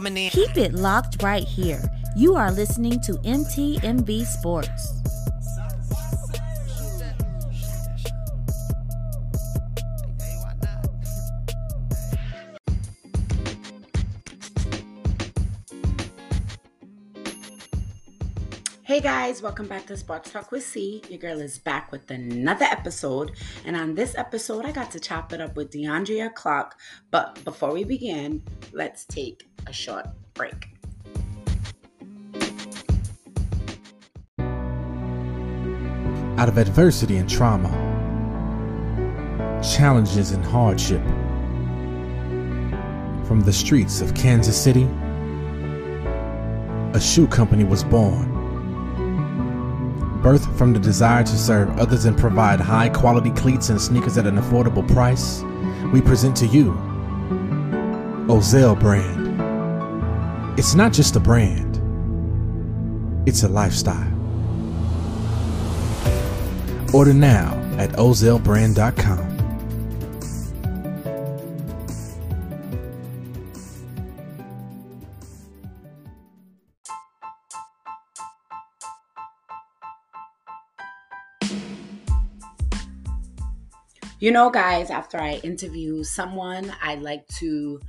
Keep it locked right here. You are listening to MTMV Sports. Hey guys, welcome back to Sports Talk with C. Your girl is back with another episode. And on this episode, I got to chop it up with DeAndrea Clark. But before we begin, let's take a short break. Out of adversity and trauma, challenges and hardship, from the streets of Kansas City, a shoe company was born Birthed from the desire to serve others and provide high quality cleats and sneakers at an affordable price, we present to you Ozell brand. It's not just a brand, it's a lifestyle. Order now at ozellbrand.com. You know, guys, after I interview someone, I like to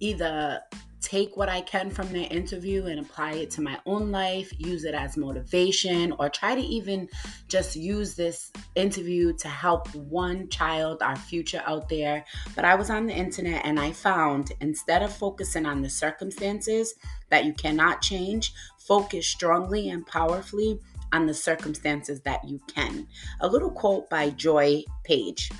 either take what I can from their interview and apply it to my own life, use it as motivation, or try to even just use this interview to help one child, our future out there. But I was on the internet and I found instead of focusing on the circumstances that you cannot change, focus strongly and powerfully on the circumstances that you can. A little quote by Joy Page.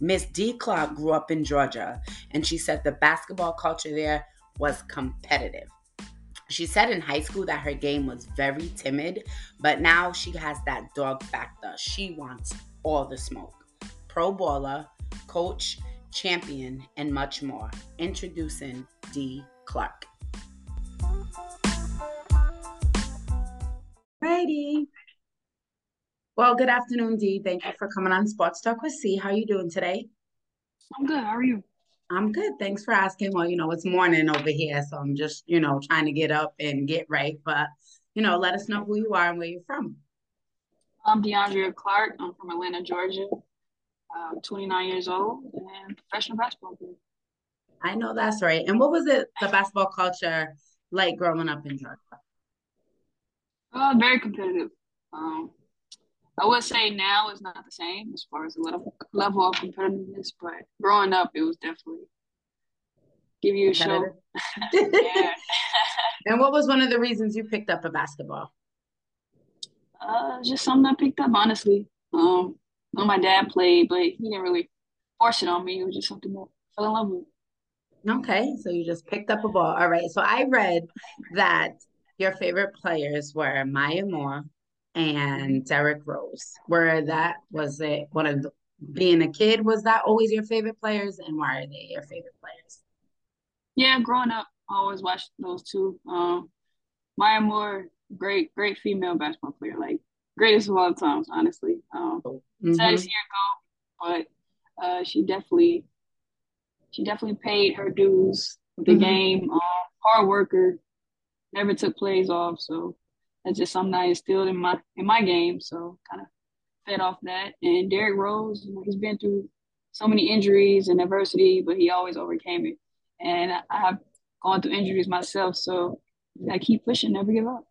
Miss D. Clark grew up in Georgia, and she said the basketball culture there was competitive. She said in high school that her game was very timid, but now she has that dog factor. She wants all the smoke. Pro baller, coach, champion, and much more. Introducing D. Clark. Righty. Well, good afternoon, Dee. Thank you for coming on Sports Talk with C. How are you doing today? I'm good. How are you? I'm good. Thanks for asking. Well, you know, it's morning over here, so I'm just, you know, trying to get up and get right. But, you know, let us know who you are and where you're from. I'm DeAndrea Clark. I'm from Atlanta, Georgia. I'm 29 years old and professional basketball player. I know that's right. And what was it, the basketball culture like growing up in Georgia? Uh, very competitive. Um, I would say now is not the same as far as the level level of competitiveness, but growing up, it was definitely give you a show. yeah. and what was one of the reasons you picked up a basketball? Uh, just something I picked up, honestly. Um, well, my dad played, but he didn't really force it on me. It was just something that I fell in love with. Okay, so you just picked up a ball. All right. So I read that your favorite players were Maya Moore, and Derrick Rose. Where that was it one of the, being a kid, was that always your favorite players and why are they your favorite players? Yeah, growing up, I always watched those two. Um Maya Moore, great, great female basketball player, like greatest of all times, honestly. Um mm-hmm. sad to see her go, but uh she definitely she definitely paid her dues with the mm-hmm. game. Um, hard worker, never took plays off. So that's just something I instilled in my in my game. So kind of fed off that. And Derrick Rose, you know, he's been through so many injuries and adversity, but he always overcame it. And I have gone through injuries myself, so I keep pushing, never give up.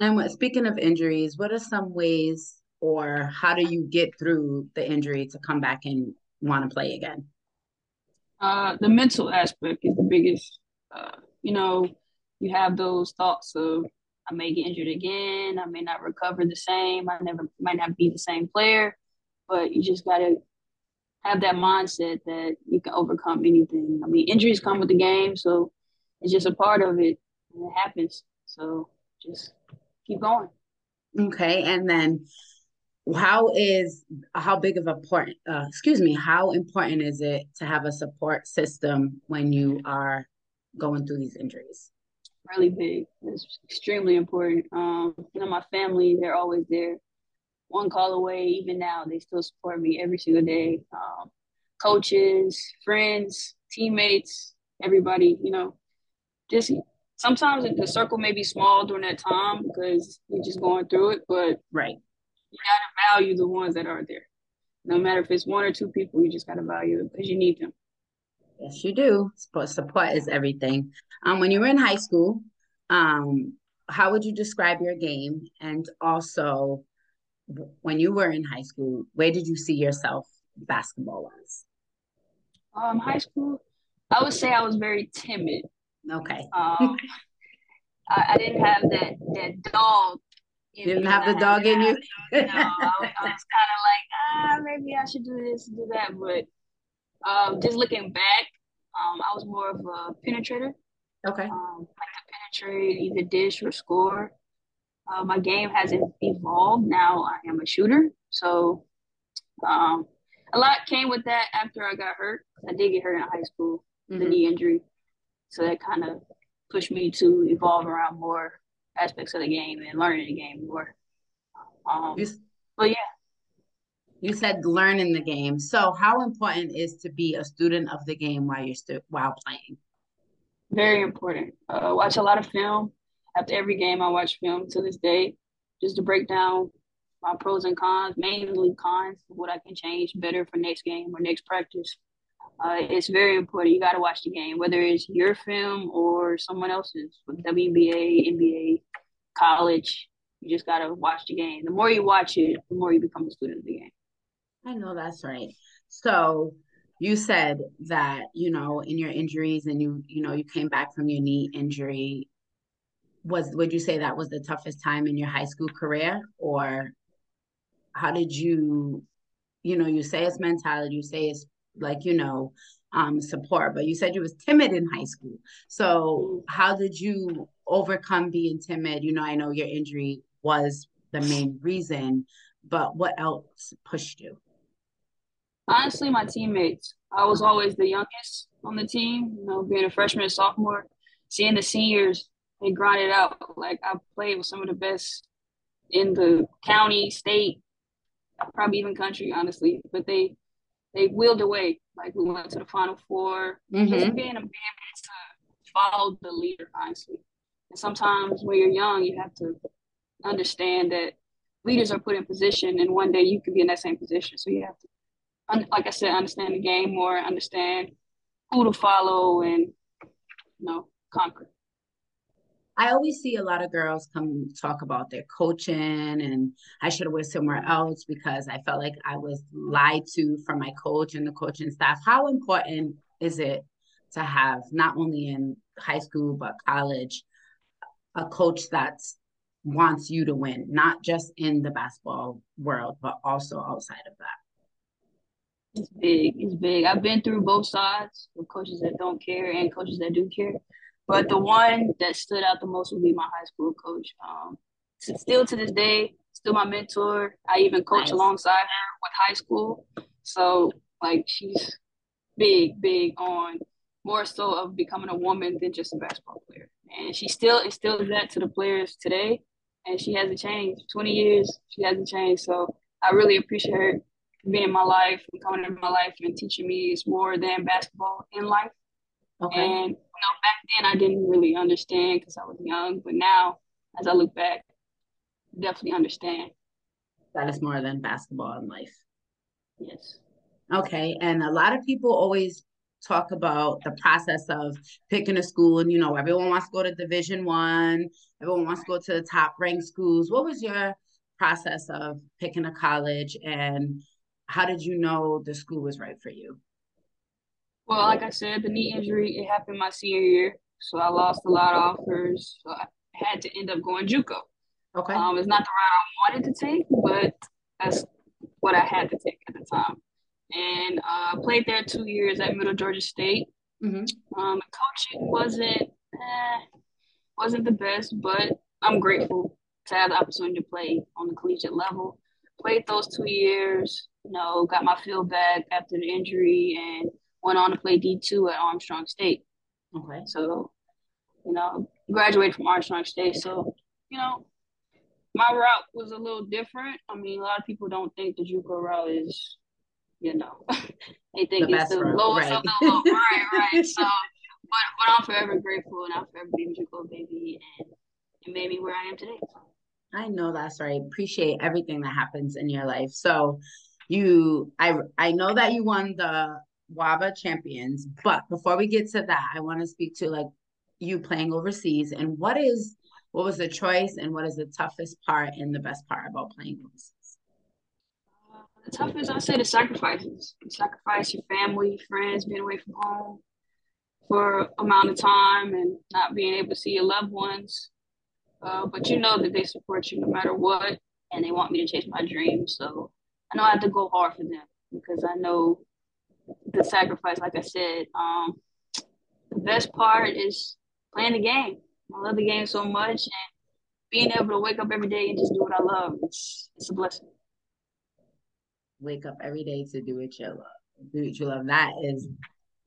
And what, speaking of injuries, what are some ways or how do you get through the injury to come back and want to play again? Uh, the mental aspect is the biggest. Uh, you know, you have those thoughts of I may get injured again. I may not recover the same. I never might not be the same player, but you just gotta have that mindset that you can overcome anything. I mean, injuries come with the game, so it's just a part of it. And it happens. So just keep going. Okay, and then how is how big of a part? Uh, excuse me. How important is it to have a support system when you are going through these injuries? Really big. It's extremely important. Um, you know, my family, they're always there. One call away, even now, they still support me every single day. Um, coaches, friends, teammates, everybody, you know, just sometimes the circle may be small during that time because you're just going through it, but right, you gotta value the ones that are there. No matter if it's one or two people, you just gotta value them because you need them. Yes, you do. Support is everything. Um, when you were in high school, um, how would you describe your game? And also, when you were in high school, where did you see yourself basketball wise? Um, high school, I would say I was very timid. Okay. Um, I, I, didn't have that that dog. You didn't have the dog in you. no, I, I was kind of like, ah, maybe I should do this, do that. But um, just looking back, um, I was more of a penetrator. Okay. Um, like to penetrate, either dish or score. Uh, my game hasn't evolved. Now I am a shooter. So um, a lot came with that after I got hurt. I did get hurt in high school, mm-hmm. the knee injury. So that kind of pushed me to evolve around more aspects of the game and learning the game more. Um, but yeah. You said learning the game. So how important is to be a student of the game while you're still while playing? Very important. Uh, watch a lot of film. After every game, I watch film to this day, just to break down my pros and cons, mainly cons, what I can change better for next game or next practice. Uh, it's very important. You got to watch the game, whether it's your film or someone else's, WNBA, NBA, college. You just got to watch the game. The more you watch it, the more you become a student of the game. I know that's right. So you said that you know in your injuries and you you know you came back from your knee injury was would you say that was the toughest time in your high school career? Or how did you you know you say it's mentality you say it's like you know um support but you said you was timid in high school. So how did you overcome being timid? You know i know your injury was the main reason but what else pushed you honestly my teammates i was always the youngest on the team you know being a freshman and sophomore seeing the seniors they grind it out like i played with some of the best in the county state probably even country honestly but they they wheeled away. Like we went to the final 4 mm-hmm. Just being able to follow the leader, honestly. And sometimes when you're young, you have to understand that leaders are put in position, and one day you could be in that same position. So you have to, like I said, understand the game more, understand who to follow, and you know, conquer. I always see a lot of girls come talk about their coaching and I should have went somewhere else because I felt like I was lied to from my coach and the coaching staff. How important is it to have not only in high school but college a coach that wants you to win, not just in the basketball world, but also outside of that? It's big. It's big. I've been through both sides with coaches that don't care and coaches that do care. But the one that stood out the most would be my high school coach. Um, still to this day, still my mentor. I even coach nice. alongside her with high school. So like she's big, big on more so of becoming a woman than just a basketball player. And she still instills that to the players today. And she hasn't changed. 20 years, she hasn't changed. So I really appreciate her being in my life and coming in my life and teaching me is more than basketball in life. Okay. And you know, back then I didn't really understand because I was young, but now as I look back, definitely understand. That is more than basketball in life. Yes. Okay. And a lot of people always talk about the process of picking a school and you know everyone wants to go to division one everyone wants to go to the top ranked schools what was your process of picking a college and how did you know the school was right for you well, like I said, the knee injury it happened my senior year, so I lost a lot of offers. So I had to end up going JUCO. Okay. Um, it's not the route I wanted to take, but that's what I had to take at the time. And uh, played there two years at Middle Georgia State. Mm-hmm. Um, coaching wasn't eh, wasn't the best, but I'm grateful to have the opportunity to play on the collegiate level. Played those two years, you know, got my feel back after the injury and went on to play D2 at Armstrong State. Okay. So, you know, graduated from Armstrong State. So, you know, my route was a little different. I mean, a lot of people don't think the JUCO route is, you know, they think the it's the route, lowest right. of the low. right, right. So, but I'm forever grateful and I'll forever be with your baby and it made me where I am today. I know that's right. Appreciate everything that happens in your life. So you I I know that you won the WABA champions, but before we get to that, I want to speak to like you playing overseas and what is what was the choice and what is the toughest part and the best part about playing overseas? The toughest, I say, the sacrifices. You sacrifice your family, friends, being away from home for amount of time and not being able to see your loved ones. Uh, but you know that they support you no matter what, and they want me to chase my dreams. So I know I have to go hard for them because I know the sacrifice. Like I said, um, the best part is playing the game. I love the game so much, and being able to wake up every day and just do what I love. It's it's a blessing. Wake up every day to do what you love. Do what you love. That is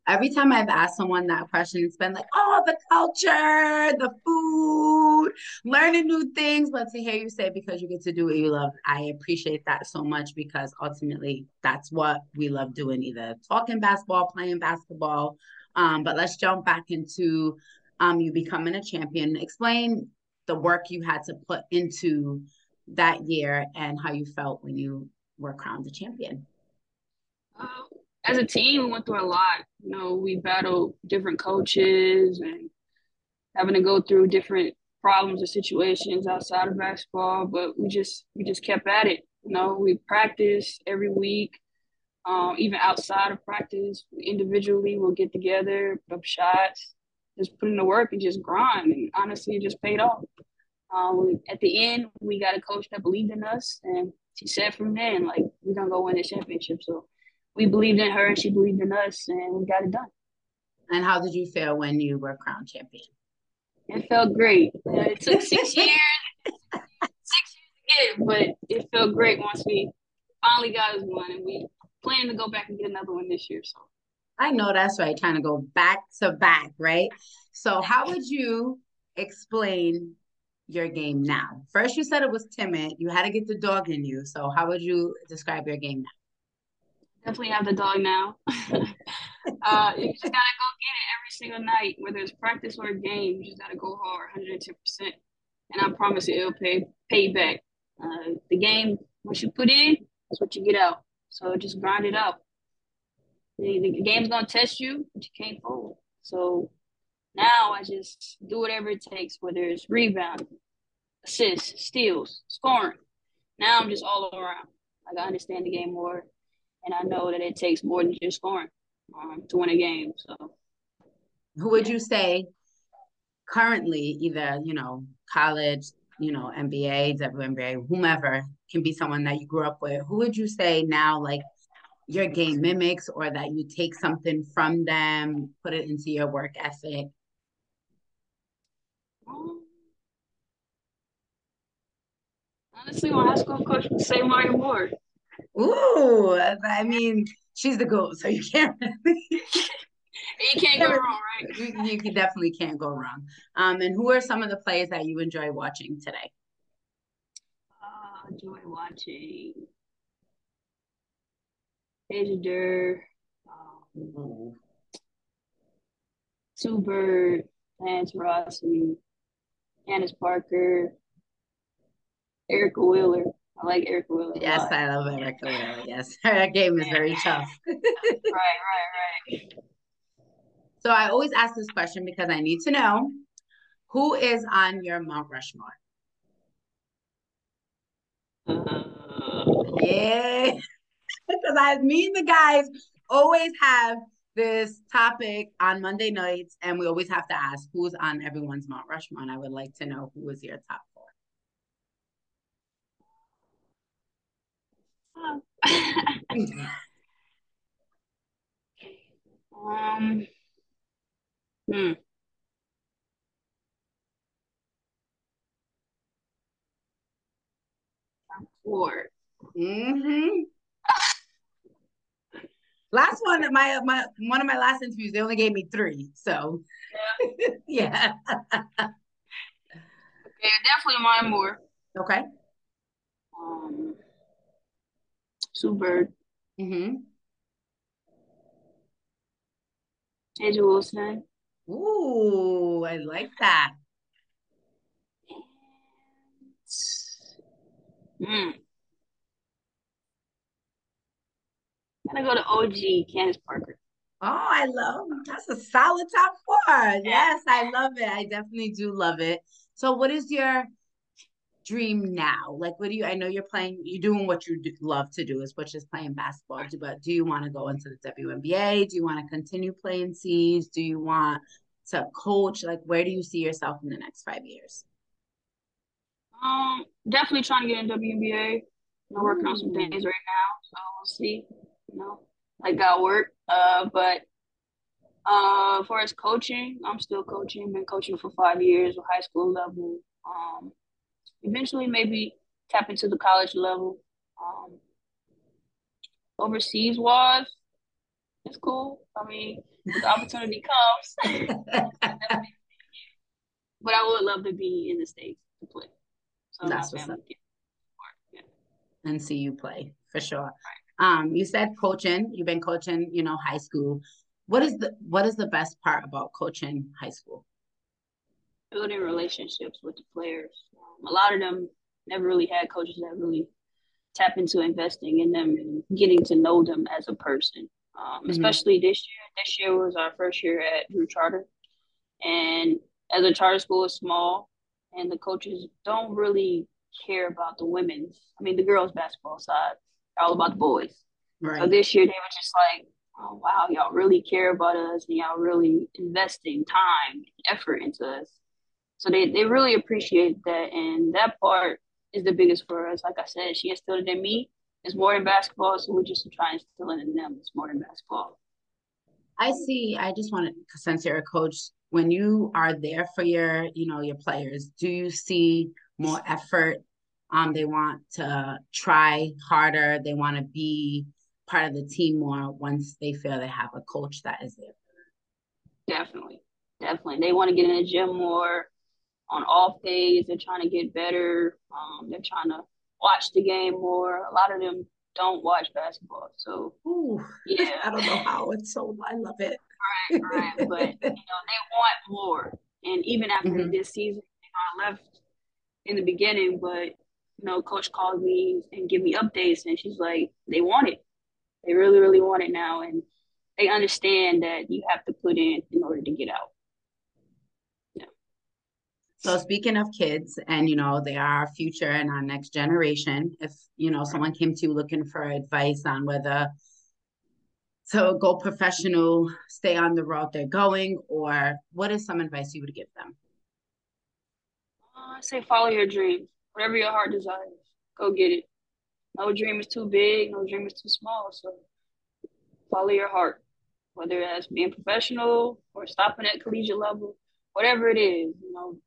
every time I've asked someone that question, it's been like, oh, the culture, the food, learning new things. But to hear you say because you get to do what you love, I appreciate that so much because ultimately that's what we love doing, either talking basketball, playing basketball. Um, but let's jump back into um, you becoming a champion. Explain the work you had to put into that year and how you felt when you were crowned a champion. Uh, as a team, we went through a lot. You know, we battled different coaches and having to go through different problems or situations outside of basketball, but we just we just kept at it. You know, we practiced every week. Um, even outside of practice, individually, we'll get together, put up shots, just put in the work and just grind. And honestly, it just paid off. Um, at the end, we got a coach that believed in us, and she said from then, like, we're gonna go win this championship. So we believed in her, and she believed in us, and we got it done. And how did you feel when you were crowned champion? It felt great. Uh, it took six years, six years to get it, but it felt great once we finally got us one, and we plan to go back and get another one this year. So I know that's right, trying to go back to back, right? So, how would you explain your game now? First, you said it was timid. You had to get the dog in you. So, how would you describe your game now? Definitely have the dog now. uh, you just gotta go get it every single night, whether it's practice or a game. You just gotta go hard, 110 percent, and I promise you, it'll pay pay back. Uh, the game, once you put in, that's what you get out. So just grind it out. The, the game's gonna test you, but you can't fold. So now I just do whatever it takes, whether it's rebounding, assists, steals, scoring. Now I'm just all around. Like I understand the game more, and I know that it takes more than just scoring um, to win a game. So, who would you say currently, either you know, college, you know, NBA, WNBA, whomever can be someone that you grew up with? Who would you say now, like your game mimics or that you take something from them, put it into your work ethic? Honestly, my high school coach would say Maya Moore. Ooh, I mean, she's the goat, so you can't. you can't go wrong, right? You, you definitely can't go wrong. Um, and who are some of the plays that you enjoy watching today? Uh, enjoy watching A'ja um, Sue Bird, Lance Rossi, Candace Parker, Erica Wheeler. I like Erica Wheeler. Yes, I love Erica Wheeler. Yes, her game is very tough. right, right, right. So I always ask this question because I need to know who is on your Mount Rushmore. Uh, yeah because I, me and the guys always have this topic on Monday nights, and we always have to ask who's on everyone's Mount Rushmore. And I would like to know who is your top four. Um. Hmm. Four. Mm-hmm. Last one, my my one of my last interviews, they only gave me three. So yeah. yeah. okay, definitely Maya Moore. Okay. Um Bird. Mm-hmm. A'ja Wilson. Ooh, I like that. Mm. I'm gonna go to OG Candace Parker. Oh, I love that's a solid top four. Yes, I love it. I definitely do love it. So, what is your dream now? Like, what do you? I know you're playing. You're doing what you do, love to do, is which is playing basketball. But do you want to go into the WNBA? Do you want to continue playing C's? Do you want to coach? Like, where do you see yourself in the next five years? Um, definitely trying to get in WNBA. I'm working on some things right now, so we'll see. You know, I got work. Uh, but uh, as far as coaching, I'm still coaching. Been coaching for five years, with high school level. Um, eventually maybe tap into the college level. Um, overseas was it's cool. I mean, the opportunity comes. but I would love to be in the states to play. So that's what's up. Yeah. And see you play for sure. Um, you said coaching. You've been coaching, you know, high school. What is the what is the best part about coaching high school? Building relationships with the players. Um, a lot of them never really had coaches that really tap into investing in them and getting to know them as a person. Um, mm-hmm. Especially this year. This year was our first year at Drew Charter, and as a charter school is small, and the coaches don't really care about the women's. I mean, the girls' basketball side, all about the boys. Right. So this year they were just like, oh wow, y'all really care about us, and y'all really investing time, and effort into us. So they they really appreciate that, and that part is the biggest for us. Like I said, she instilled it in me. It's more than basketball, so we're just trying to instill it in them. It's more than basketball. I see. I just wanted, since you're a coach, when you are there for your, you know, your players, do you see more effort? Um, they want to try harder. They want to be part of the team more once they feel they have a coach that is there. Definitely, definitely. They want to get in the gym more on off days. They're trying to get better. Um, they're trying to watch the game more. A lot of them don't watch basketball, so Ooh, yeah, I don't know how it's so. I love it. Right, right, but you know they want more. And even after mm-hmm. this season, you know, I left in the beginning, but you know, coach called me and give me updates, and she's like, they want it. They really, really want it now, and they understand that you have to put in in order to get out. So speaking of kids, and you know, they are our future and our next generation. If you know someone came to you looking for advice on whether to go professional, stay on the route they're going, or what is some advice you would give them? Uh, I say follow your dreams. Whatever your heart desires, go get it. No dream is too big, no dream is too small. So follow your heart, whether that's being professional or stopping at collegiate level, whatever it is. You know,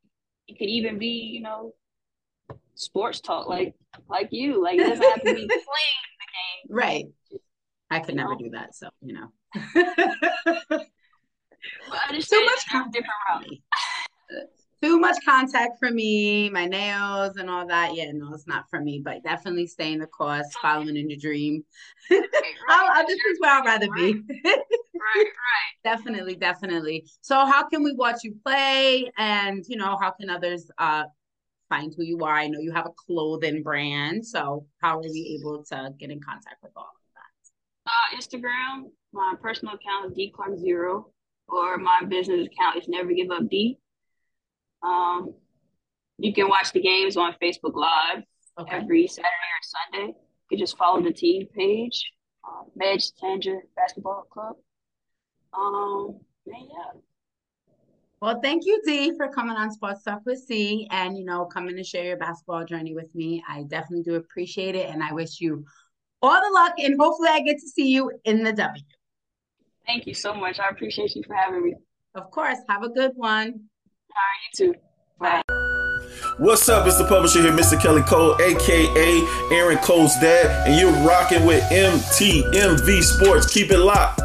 it could even be, you know, sports talk like like you. Like it doesn't have to be playing the game. Right. I could never know? do that. So, you know. well, too much different Too much contact for me, my nails and all that. Yeah, no, it's not for me, but definitely staying the course, following in your dream. Right, right. I'll, this is where I'd rather be. right, right. Definitely, definitely. So how can we watch you play and you know, how can others uh find who you are? I know you have a clothing brand. So how are we able to get in contact with all of that? Uh Instagram, my personal account is D Clark Zero, or my business account is Never Give Up D. Um you can watch the games on Facebook Live okay. every Saturday or Sunday. You can just follow the team page, uh, Medj Tanger Basketball Club. Um, yeah. Well, thank you, Dee, for coming on Sports Talk with C and, you know, coming to share your basketball journey with me. I definitely do appreciate it. And I wish you all the luck and hopefully I get to see you in the W. Thank you so much. I appreciate you for having me. Of course. Have a good one. All right, you too. Bye. What's up? It's the publisher here, Mr. Kelly Cole, aka Aaron Cole's dad, and you're rocking with MTMV Sports. Keep it locked.